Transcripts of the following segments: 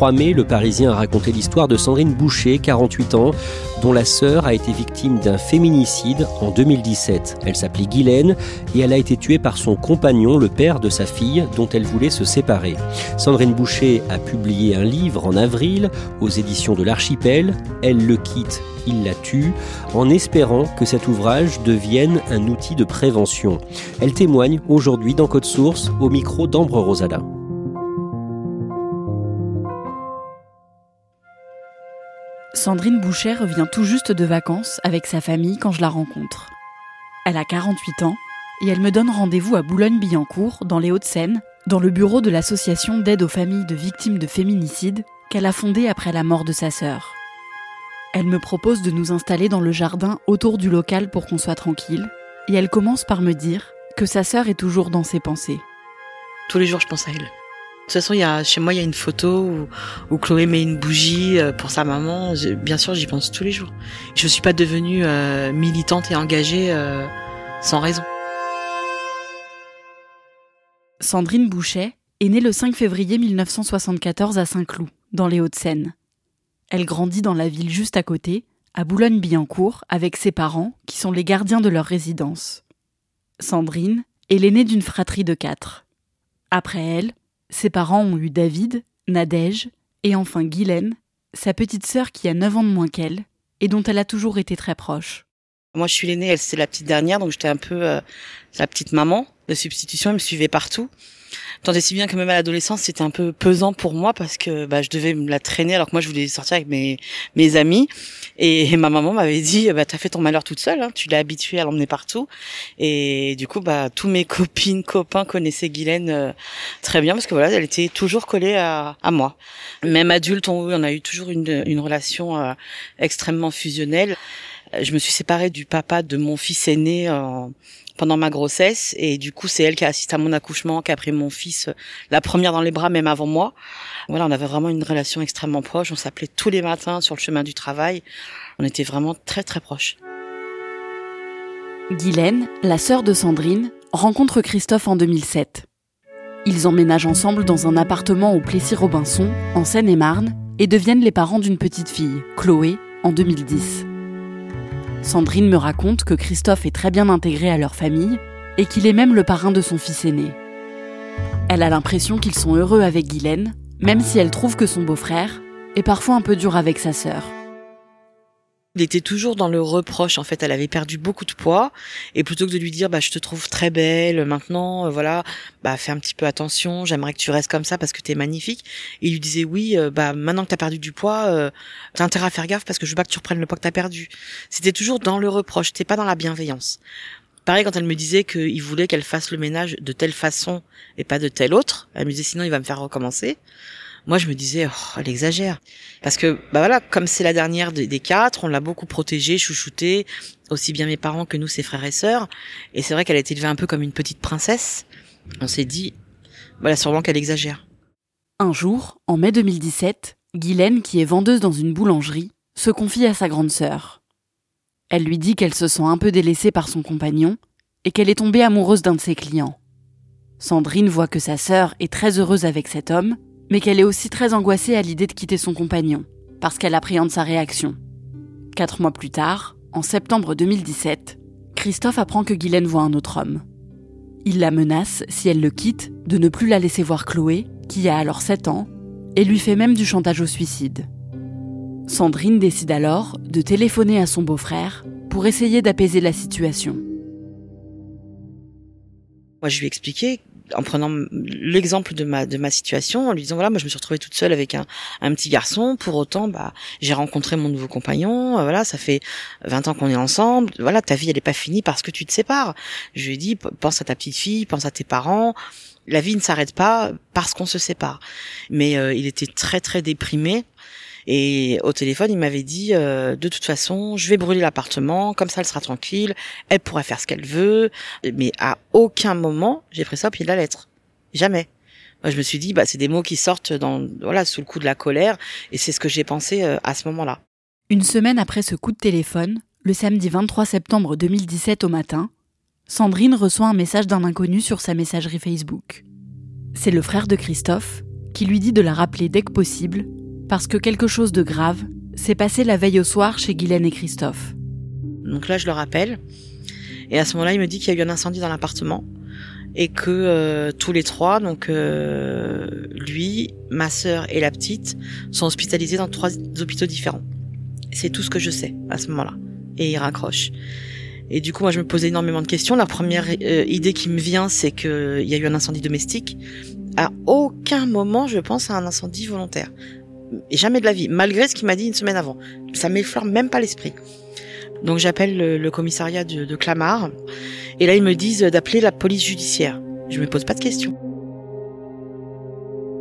3 mai, le Parisien a raconté l'histoire de Sandrine Boucher, 48 ans, dont la sœur a été victime d'un féminicide en 2017. Elle s'appelait Guylaine et elle a été tuée par son compagnon, le père de sa fille, dont elle voulait se séparer. Sandrine Boucher a publié un livre en avril aux éditions de l'Archipel. Elle le quitte, il la tue, en espérant que cet ouvrage devienne un outil de prévention. Elle témoigne aujourd'hui dans Code Source au micro d'Ambre Rosala. Sandrine Boucher revient tout juste de vacances avec sa famille quand je la rencontre. Elle a 48 ans et elle me donne rendez-vous à Boulogne-Billancourt, dans les Hauts-de-Seine, dans le bureau de l'association d'aide aux familles de victimes de féminicide qu'elle a fondée après la mort de sa sœur. Elle me propose de nous installer dans le jardin autour du local pour qu'on soit tranquille, et elle commence par me dire que sa sœur est toujours dans ses pensées. Tous les jours, je pense à elle. De toute façon, chez moi, il y a une photo où, Chloé met une bougie euh, pour sa maman. Bien sûr, j'y pense tous les jours. Je suis pas devenue euh, militante et engagée euh, sans raison. Sandrine Boucher est née le 5 février 1974 à Saint-Cloud, dans les Hauts-de-Seine. Elle grandit dans la ville juste à côté, à Boulogne-Billancourt, avec ses parents, qui sont les gardiens de leur résidence. Sandrine est l'aînée d'une fratrie de quatre. Après elle, ses parents ont eu David, Nadège et enfin Guylaine, sa petite sœur qui a 9 ans de moins qu'elle et dont elle a toujours été très proche. Moi, je suis l'aînée, elle c'est la petite dernière, donc j'étais un peu euh, sa petite maman de substitution. Elle me suivait partout. Tant et si bien que même à l'adolescence, c'était un peu pesant pour moi parce que bah, je devais me la traîner alors que moi, je voulais sortir avec mes mes amis. Et, ma maman m'avait dit, bah t'as fait ton malheur toute seule, hein, tu l'as habituée à l'emmener partout. Et du coup, bah tous mes copines, copains connaissaient Guylaine euh, très bien parce que voilà, elle était toujours collée à, à moi. Même adulte, on, on a eu toujours une une relation euh, extrêmement fusionnelle. Euh, Je me suis séparée du papa de mon fils aîné euh, pendant ma grossesse et du coup c'est elle qui a assisté à mon accouchement, qui a pris mon fils euh, la première dans les bras même avant moi. Voilà, on avait vraiment une relation extrêmement proche. On s'appelait tous les matins sur le chemin du travail. On était vraiment très très proches. Guylaine, la sœur de Sandrine, rencontre Christophe en 2007. Ils emménagent ensemble dans un appartement au Plessis-Robinson, en Seine-et-Marne, et deviennent les parents d'une petite fille, Chloé, en 2010. Sandrine me raconte que Christophe est très bien intégré à leur famille et qu'il est même le parrain de son fils aîné. Elle a l'impression qu'ils sont heureux avec Guylaine, même si elle trouve que son beau-frère est parfois un peu dur avec sa sœur. Il était toujours dans le reproche. En fait, elle avait perdu beaucoup de poids et plutôt que de lui dire, bah, je te trouve très belle maintenant, euh, voilà, bah, fais un petit peu attention. J'aimerais que tu restes comme ça parce que t'es magnifique. Il lui disait, oui, euh, bah, maintenant que t'as perdu du poids, euh, t'as intérêt à faire gaffe parce que je veux pas que tu reprennes le poids que t'as perdu. C'était toujours dans le reproche. C'était pas dans la bienveillance. Pareil quand elle me disait qu'il voulait qu'elle fasse le ménage de telle façon et pas de telle autre. Elle me disait sinon il va me faire recommencer. Moi je me disais oh, elle exagère parce que bah voilà comme c'est la dernière des, quatre, on l'a beaucoup protégée, chouchoutée, aussi bien mes parents que nous ses frères et sœurs. Et c'est vrai qu'elle a été élevée un peu comme une petite princesse. On s'est dit voilà sûrement qu'elle exagère. Un jour, en mai 2017, Guylaine, qui est vendeuse dans une boulangerie, se confie à sa grande sœur. Elle lui dit qu'elle se sent un peu délaissée par son compagnon et qu'elle est tombée amoureuse d'un de ses clients. Sandrine voit que sa sœur est très heureuse avec cet homme mais qu'elle est aussi très angoissée à l'idée de quitter son compagnon, parce qu'elle appréhende sa réaction. Quatre mois plus tard, en septembre 2017, Christophe apprend que Guylaine voit un autre homme. Il la menace, si elle le quitte, de ne plus la laisser voir Chloé, qui a alors 7 ans, et lui fait même du chantage au suicide. Sandrine décide alors de téléphoner à son beau-frère pour essayer d'apaiser la situation. Moi, je lui ai expliqué en prenant l'exemple de ma de ma situation en lui disant voilà moi je me suis retrouvée toute seule avec un, un petit garçon. Pour autant bah j'ai rencontré mon nouveau compagnon. Euh, voilà ça fait 20 ans qu'on est ensemble. Voilà ta vie elle est pas finie parce que tu te sépares. Je lui ai dit pense à ta petite fille pense à tes parents. La vie ne s'arrête pas parce qu'on se sépare. Mais euh, il était très très déprimé et au téléphone, il m'avait dit euh, de toute façon, je vais brûler l'appartement, comme ça elle sera tranquille, elle pourrait faire ce qu'elle veut. Mais à aucun moment, j'ai pris ça au pied de la lettre. Jamais. Moi, je me suis dit, bah, c'est des mots qui sortent dans, voilà, sous le coup de la colère, et c'est ce que j'ai pensé euh, à ce moment-là. Une semaine après ce coup de téléphone, le samedi 23 septembre 2017 au matin, Sandrine reçoit un message d'un inconnu sur sa messagerie Facebook. C'est le frère de Christophe qui lui dit de la rappeler dès que possible parce que quelque chose de grave s'est passé la veille au soir chez Guylaine et Christophe. Donc là, je le rappelle. Et à ce moment-là, il me dit qu'il y a eu un incendie dans l'appartement et que euh, tous les trois, donc euh, lui, ma sœur et la petite, sont hospitalisés dans trois hôpitaux différents. C'est tout ce que je sais à ce moment-là. Et il raccroche. Et du coup, moi, je me posais énormément de questions. La première euh, idée qui me vient, c'est qu'il y a eu un incendie domestique. À aucun moment, je pense à un incendie volontaire jamais de la vie, malgré ce qu'il m'a dit une semaine avant. Ça m'effleure même pas l'esprit. Donc j'appelle le, commissariat de, de, Clamart, et là ils me disent d'appeler la police judiciaire. Je me pose pas de questions.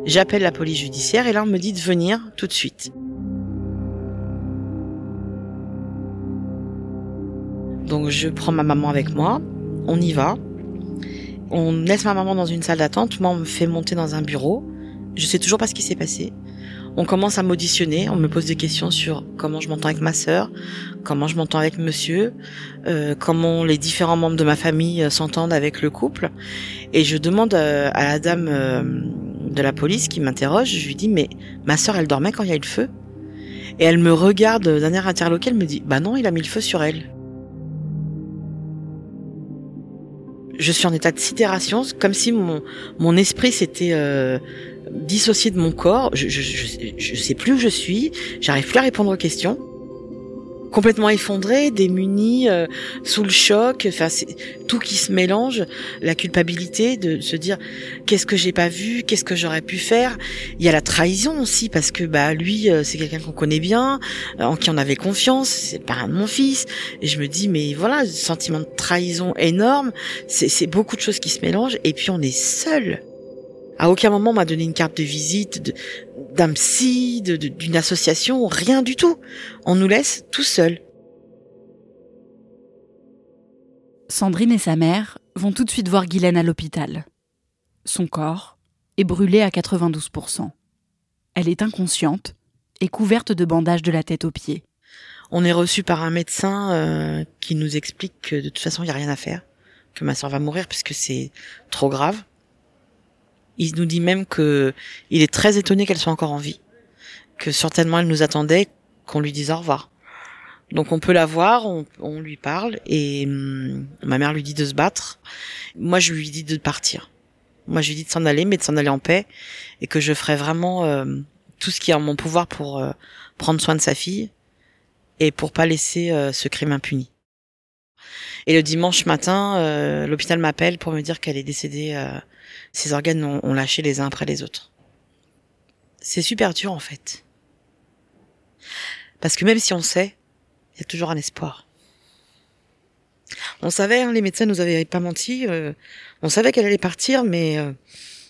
J'appelle la police judiciaire et là on me dit de venir tout de suite. Donc je prends ma maman avec moi, on y va. On laisse ma maman dans une salle d'attente, moi on me fait monter dans un bureau. Je sais toujours pas ce qui s'est passé on commence à m'auditionner, on me pose des questions sur comment je m'entends avec ma sœur, comment je m'entends avec monsieur, euh, comment les différents membres de ma famille euh, s'entendent avec le couple. Et je demande euh, à la dame de la police qui m'interroge, je lui dis mais ma sœur elle dormait quand il y a eu le feu? Et elle me regarde d'un air interloqué, elle me dit bah non il a mis le feu sur elle. Je suis en état de sidération, comme si mon, mon esprit s'était dissocié de mon corps. Je, je, je, sais plus où je suis. J'arrive plus à répondre aux questions. Complètement effondré, démuni, euh, sous le choc. Enfin, tout qui se mélange. La culpabilité de se dire qu'est-ce que j'ai pas vu, qu'est-ce que j'aurais pu faire? Il y a la trahison aussi parce que bah lui, euh, c'est quelqu'un qu'on connaît bien, en qui on avait confiance. C'est le parrain de mon fils. Et je me dis mais voilà, sentiment de trahison énorme. C'est beaucoup de choses qui se mélangent. Et puis on est seul à aucun moment m'a donné une carte de visite d'un psy, d'une association, rien du tout. On nous laisse tout seuls. Sandrine et sa mère vont tout de suite voir Guylaine à l'hôpital. Son corps est brûlé à 92%. Elle est inconsciente et couverte de bandages de la tête aux pieds. On est reçu par un médecin euh, qui nous explique que de toute façon il n'y a rien à faire, que ma soeur va mourir puisque c'est trop grave. Il nous dit même que il est très étonné qu'elle soit encore en vie, que certainement elle nous attendait qu'on lui dise au revoir. Donc on peut la voir, on, lui parle et hum, ma mère lui dit de se battre. Moi je lui dis de partir. Moi je lui dis de s'en aller, mais de s'en aller en paix et que je ferai vraiment euh, tout ce qui est en mon pouvoir pour euh, prendre soin de sa fille et pour pas laisser euh, ce crime impuni. Et le dimanche matin, l'hôpital m'appelle pour me dire qu'elle est décédée ses organes ont, lâché les uns après les autres. C'est super dur en fait. Parce que même si on sait, il y a toujours un espoir. On savait, hein, les médecins nous avaient pas menti, euh, on savait qu'elle allait partir, mais euh,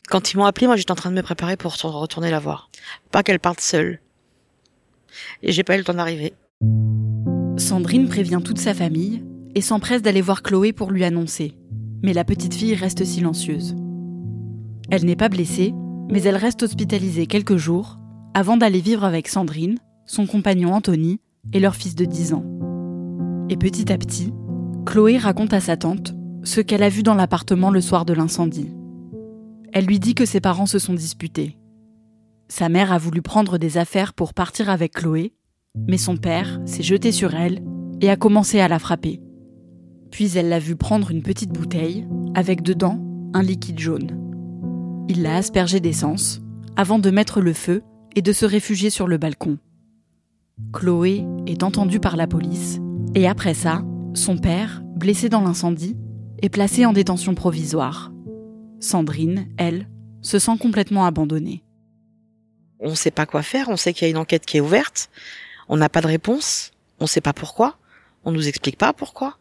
quand ils m'ont appelé, moi j'étais en train de me préparer pour retourner la voir. Pas qu'elle parte seule. Et j'ai pas eu le temps d'arriver. Sandrine prévient toute sa famille et s'empresse d'aller voir Chloé pour lui annoncer. Mais la petite fille reste silencieuse. Elle n'est pas blessée, mais elle reste hospitalisée quelques jours avant d'aller vivre avec Sandrine, son compagnon Anthony et leur fils de 10 ans. Et petit à petit, Chloé raconte à sa tante ce qu'elle a vu dans l'appartement le soir de l'incendie. Elle lui dit que ses parents se sont disputés. Sa mère a voulu prendre des affaires pour partir avec Chloé, mais son père s'est jeté sur elle et a commencé à la frapper. Puis elle l'a vu prendre une petite bouteille avec dedans un liquide jaune. Il l'a aspergé d'essence avant de mettre le feu et de se réfugier sur le balcon. Chloé est entendue par la police et après ça, son père, blessé dans l'incendie, est placé en détention provisoire. Sandrine, elle, se sent complètement abandonnée. On ne sait pas quoi faire, on sait qu'il y a une enquête qui est ouverte, on n'a pas de réponse, on ne sait pas pourquoi, on nous explique pas pourquoi.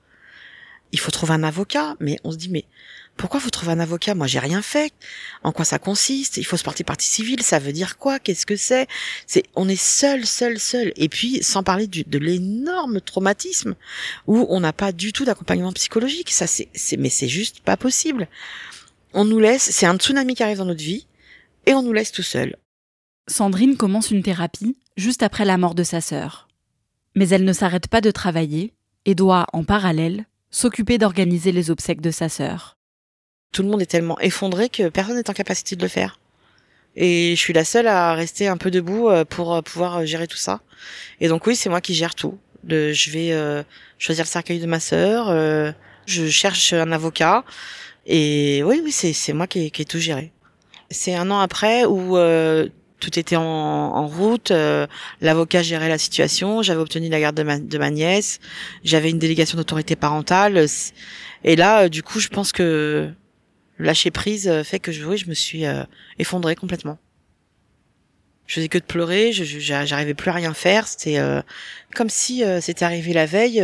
Il faut trouver un avocat, mais on se dit mais pourquoi faut trouver un avocat? Moi, j'ai rien fait. En quoi ça consiste? Il faut se porter partie civile. Ça veut dire quoi? Qu'est-ce que c'est? On est seul, seul, seul. Et puis, sans parler de l'énorme traumatisme où on n'a pas du tout d'accompagnement psychologique. Ça, c'est, mais c'est juste pas possible. On nous laisse. C'est un tsunami qui arrive dans notre vie et on nous laisse tout seul. Sandrine commence une thérapie juste après la mort de sa sœur. Mais elle ne s'arrête pas de travailler et doit, en parallèle, s'occuper d'organiser les obsèques de sa sœur. Tout le monde est tellement effondré que personne n'est en capacité de le faire. Et je suis la seule à rester un peu debout euh, pour euh, pouvoir euh, gérer tout ça. Et donc oui, c'est moi qui gère tout. je vais choisir le cercueil de ma sœur, je cherche un avocat. Et oui, oui, c'est, moi qui ai, tout géré. C'est un an après où tout était en, route. L'avocat gérait la situation. J'avais obtenu la garde de ma nièce. J'avais une délégation d'autorité parentale. Et là, du coup, je pense que lâcher prise euh, fait que je, oui, je me suis euh, effondrée complètement. Je faisais que de pleurer, je, j'arrivais plus à rien faire. C'était euh, comme si c'était arrivé la veille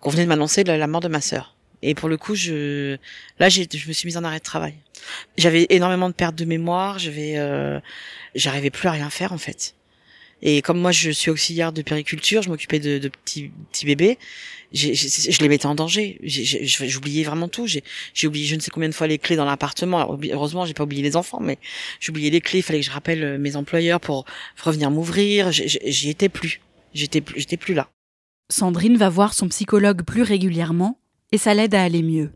qu'on venait de m'annoncer la, mort de ma sœur. Et pour le coup, je là, j'ai, je me suis mise en arrêt de travail. J'avais énormément de pertes de mémoire. J'avais, j'arrivais plus à rien faire en fait. Et comme moi, je suis auxiliaire de périculture, je m'occupais de, de petits, petits bébés. je les mettais en danger. J'oubliais vraiment tout. J'ai oublié je ne sais combien de fois les clés dans l'appartement. Heureusement, j'ai pas oublié les enfants, mais j'oubliais les clés. Il fallait que je rappelle euh, mes employeurs pour revenir m'ouvrir. J'y étais plus. J'étais plus, j'étais plus là. Sandrine va voir son psychologue plus régulièrement et ça l'aide à aller mieux.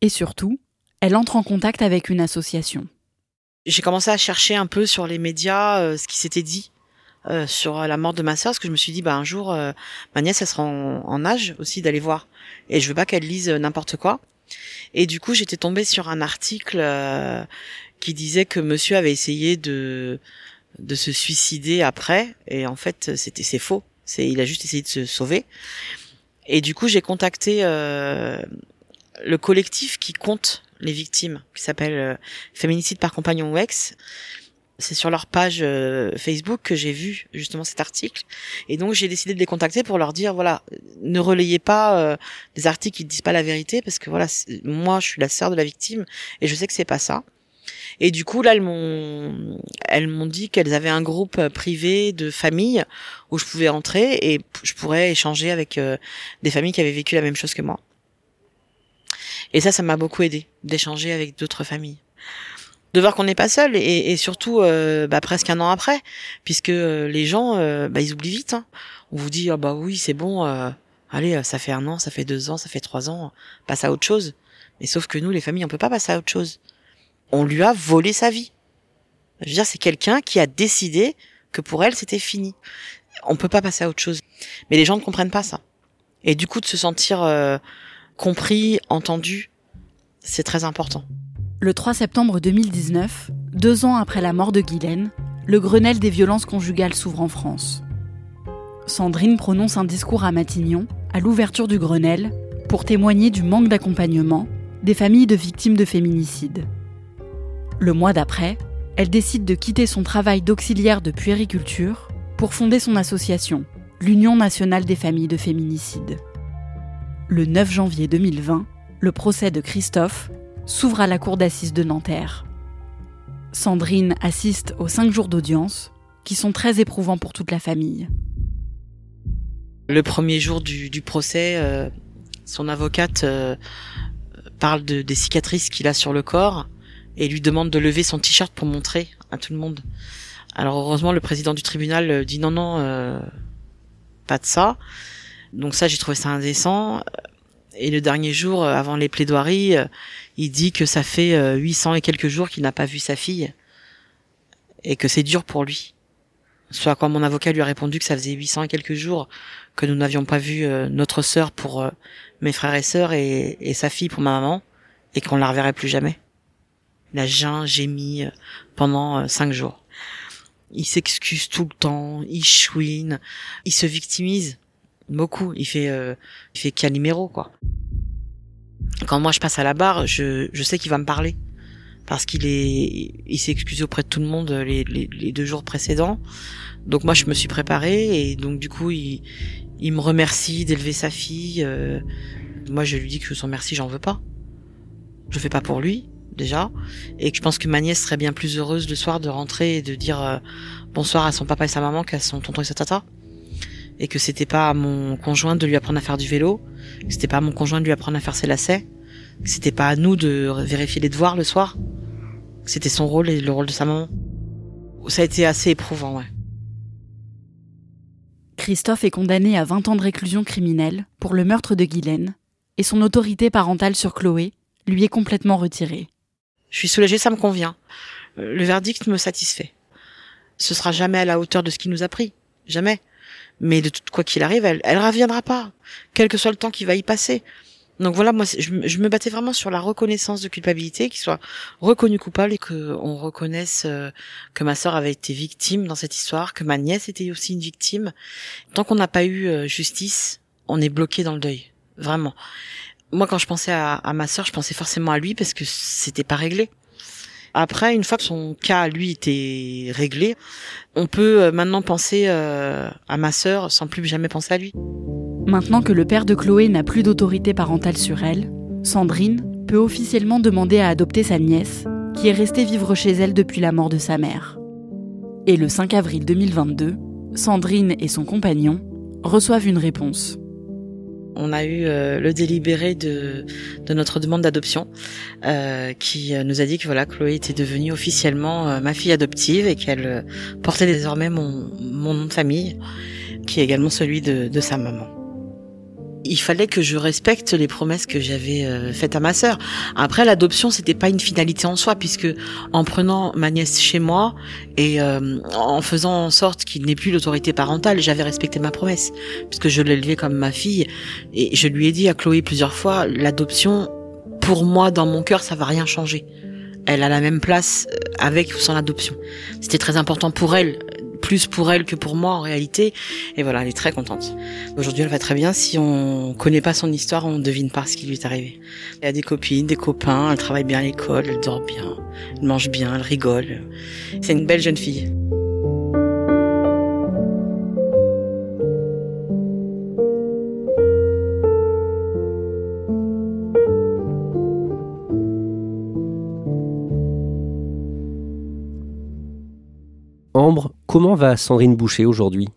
Et surtout, elle entre en contact avec une association. J'ai commencé à chercher un peu sur les médias euh, ce qui s'était dit euh, sur la mort de ma sœur, parce que je me suis dit, bah un jour, euh, ma nièce, elle sera en, âge aussi d'aller voir, et je veux pas qu'elle lise n'importe quoi. Et du coup, j'étais tombée sur un article euh, qui disait que Monsieur avait essayé de de se suicider après, et en fait, c'était c'est faux. C'est il a juste essayé de se sauver. Et du coup, j'ai contacté le collectif qui compte les victimes, qui s'appelle Féminicide par compagnon ou ex, c'est sur leur page euh, Facebook que j'ai vu justement cet article. Et donc j'ai décidé de les contacter pour leur dire voilà ne relayez pas euh, des articles qui ne disent pas la vérité parce que voilà moi je suis la sœur de la victime et je sais que c'est pas ça. Et du coup là elles m'ont elles m'ont dit qu'elles avaient un groupe euh, privé de familles où je pouvais entrer et je pourrais échanger avec des familles qui avaient vécu la même chose que moi. Et ça ça m'a beaucoup aidé d'échanger avec d'autres familles de voir qu'on n'est pas seul et, surtout euh, bah, presque un an après, puisque euh, les gens euh, bah, ils oublient vite. Hein. On vous dit ah bah oui c'est bon, allez ça fait un an, ça fait deux ans, ça fait trois ans, passe à autre chose. Mais sauf que nous les familles on peut pas passer à autre chose. On lui a volé sa vie. Je veux dire c'est quelqu'un qui a décidé que pour elle c'était fini. On peut pas passer à autre chose. Mais les gens ne comprennent pas ça. Et du coup de se sentir compris, entendu, c'est très important. Le 3 septembre 2019, deux ans après la mort de Guylaine, le Grenelle des violences conjugales s'ouvre en France. Sandrine prononce un discours à Matignon, à l'ouverture du Grenelle, pour témoigner du manque d'accompagnement des familles de victimes de féminicide. Le mois d'après, elle décide de quitter son travail d'auxiliaire de puériculture pour fonder son association, l'Union nationale des familles de féminicide. Le 9 janvier 2020, le procès de Christophe s'ouvre à la cour d'assises de Nanterre. Sandrine assiste aux cinq jours d'audience, qui sont très éprouvants pour toute la famille. Le premier jour du, procès, euh, son avocate euh, parle de, des cicatrices qu'il a sur le corps et lui demande de lever son t-shirt pour montrer à tout le monde. Alors heureusement, le président du tribunal euh, dit non, non, pas de ça. Donc ça, j'ai trouvé ça indécent. Et le dernier jour, avant les plaidoiries, il dit que ça fait 800 euh, et quelques jours qu'il n'a pas vu sa fille. et que c'est dur pour lui. Soit quand mon avocat lui a répondu que ça faisait 800 et quelques jours que nous n'avions pas vu euh, notre sœur pour euh, mes frères et sœurs et, sa fille pour ma maman et qu'on la reverrait plus jamais. Il a geint, gémi pendant cinq jours. Il s'excuse tout le temps, il chouine, il se victimise beaucoup. Il fait, il fait caliméro quoi. Quand moi je passe à la barre, je, je sais qu'il va me parler parce qu'il est, il s'est excusé auprès de tout le monde les, les, les, deux jours précédents. Donc moi je me suis préparée et donc du coup il, il me remercie d'élever sa fille. Euh, moi je lui dis que son merci j'en veux pas. Je fais pas pour lui déjà et que je pense que ma nièce serait bien plus heureuse le soir de rentrer et de dire euh, bonsoir à son papa et sa maman qu'à son tonton et sa tata et que c'était pas à mon conjoint de lui apprendre à faire du vélo, que c'était pas à mon conjoint de lui apprendre à faire ses lacets, que c'était pas à nous de vérifier les devoirs le soir. C'était son rôle et le rôle de sa maman. Ça a été assez éprouvant, ouais. Christophe est condamné à 20 ans de réclusion criminelle pour le meurtre de Guylaine et son autorité parentale sur Chloé lui est complètement retirée. Je suis soulagée, ça me convient. Euh, le verdict me satisfait. Ce sera jamais à la hauteur de ce qu'il nous a pris. Jamais. Mais de tout quoi qu'il arrive, elle, elle reviendra pas. Quel que soit le temps qui va y passer. Donc voilà, moi, je, je, me battais vraiment sur la reconnaissance de culpabilité, qu'il soit reconnu coupable et qu'on reconnaisse euh, que ma sœur avait été victime dans cette histoire, que ma nièce était aussi une victime. Tant qu'on n'a pas eu euh, justice, on est bloqué dans le deuil, vraiment. Moi, quand je pensais à, à ma sœur, je pensais forcément à lui parce que c'était pas réglé. Après, une fois que son cas, lui, était réglé, on peut euh, maintenant penser à ma sœur sans plus jamais penser à lui. Maintenant que le père de Chloé n'a plus d'autorité parentale sur elle, Sandrine peut officiellement demander à adopter sa nièce, qui est restée vivre chez elle depuis la mort de sa mère. Et le 5 avril 2022, Sandrine et son compagnon reçoivent une réponse. On a eu euh, le délibéré de, notre demande d'adoption euh, qui euh, nous a dit que voilà Chloé était devenue officiellement ma fille adoptive et qu'elle portait désormais mon, nom de famille qui est également celui de sa maman il fallait que je respecte les promesses que j'avais euh, faites à ma sœur. Après, l'adoption, c'était pas une finalité en soi, puisque en prenant ma nièce chez moi et euh, en faisant en sorte qu'il n'ait plus l'autorité parentale, j'avais respecté ma promesse, puisque je l'élevais comme ma fille. Et je lui ai dit à Chloé plusieurs fois, l'adoption, pour moi, dans mon cœur, ça va rien changer. Elle a la même place euh, avec ou sans l'adoption. C'était très important pour elle plus pour elle que pour moi en réalité. Et voilà, elle est très contente. Aujourd'hui, elle va très bien. Si on connaît pas son histoire, on devine pas ce qui lui est arrivé. Elle a des copines, des copains, elle travaille bien à l'école, elle dort bien, elle mange bien, elle rigole. C'est une belle jeune fille. Comment va Sandrine Boucher aujourd'hui?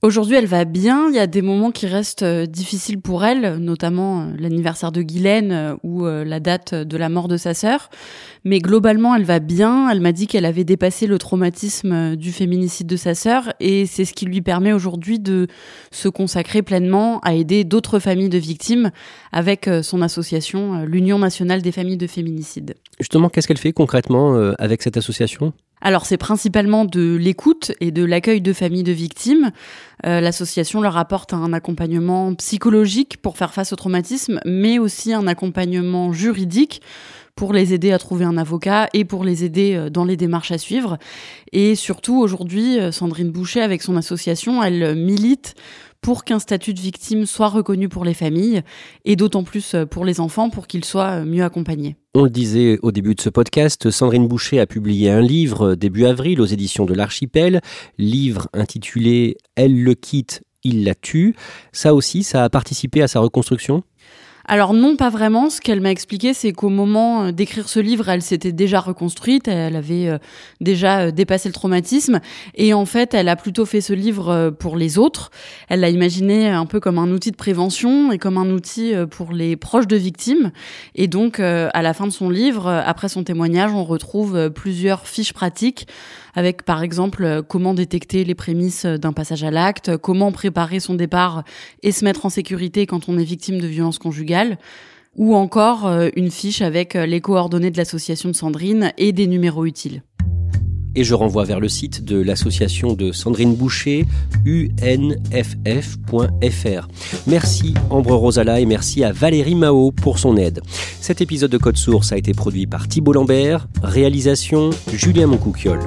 Aujourd'hui, elle va bien. Il y a des moments qui restent euh, difficiles pour elle, notamment euh, l'anniversaire de Guylaine euh, ou la date de la mort de sa sœur. Mais globalement, elle va bien. Elle m'a dit qu'elle avait dépassé le traumatisme du féminicide de sa sœur et c'est ce qui lui permet aujourd'hui de se consacrer pleinement à aider d'autres familles de victimes avec son association, l'Union nationale des familles de féminicide. Justement, qu'est-ce qu'elle fait concrètement avec cette association? Alors c'est principalement de l'écoute et de l'accueil de familles de victimes. Euh, l'association leur apporte un accompagnement psychologique pour faire face au traumatisme, mais aussi un accompagnement juridique pour les aider à trouver un avocat et pour les aider euh, dans les démarches à suivre. Et surtout aujourd'hui, euh, Sandrine Boucher avec son association, elle milite pour qu'un statut de victime soit reconnu pour les familles et d'autant plus euh, pour les enfants pour qu'ils soient euh, mieux accompagnés. On le disait au début de ce podcast, Sandrine Boucher a publié un livre euh, début avril aux éditions de l'Archipel, livre intitulé Elle le quitte, il la tue. Ça aussi, ça a participé à sa reconstruction? Alors non, pas vraiment. Ce qu'elle m'a expliqué, c'est qu'au moment euh, d'écrire ce livre, elle s'était déjà reconstruite, elle avait euh, déjà euh, dépassé le traumatisme, et en fait, elle a plutôt fait ce livre pour les autres. Elle l'a imaginé un peu comme un outil de prévention et comme un outil pour les proches de victimes. Et donc, à la fin de son livre, après son témoignage, on retrouve plusieurs fiches pratiques avec par exemple euh, comment détecter les prémices d'un passage à l'acte, comment préparer son départ et se mettre en sécurité quand on est victime de violences conjugales, ou encore euh, une fiche avec euh, les coordonnées de l'association de Sandrine et des numéros utiles. Et je renvoie vers le site de l'association de Sandrine Boucher, unff.fr. Merci Ambre Rosala et merci à Valérie Mao pour son aide. Cet épisode de Code Source a été produit par Thibault Lambert, réalisation Julien Moncouquiole.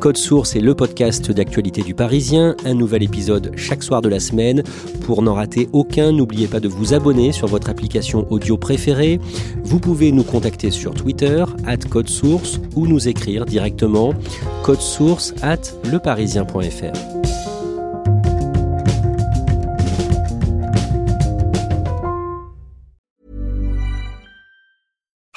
Code Source est le podcast d'actualité du Parisien, un nouvel épisode chaque soir de la semaine. Pour n'en rater aucun, n'oubliez pas de vous abonner sur votre application audio préférée. Vous pouvez nous contacter sur Twitter, at Code Source, ou nous écrire directement code source at leparisien.fr.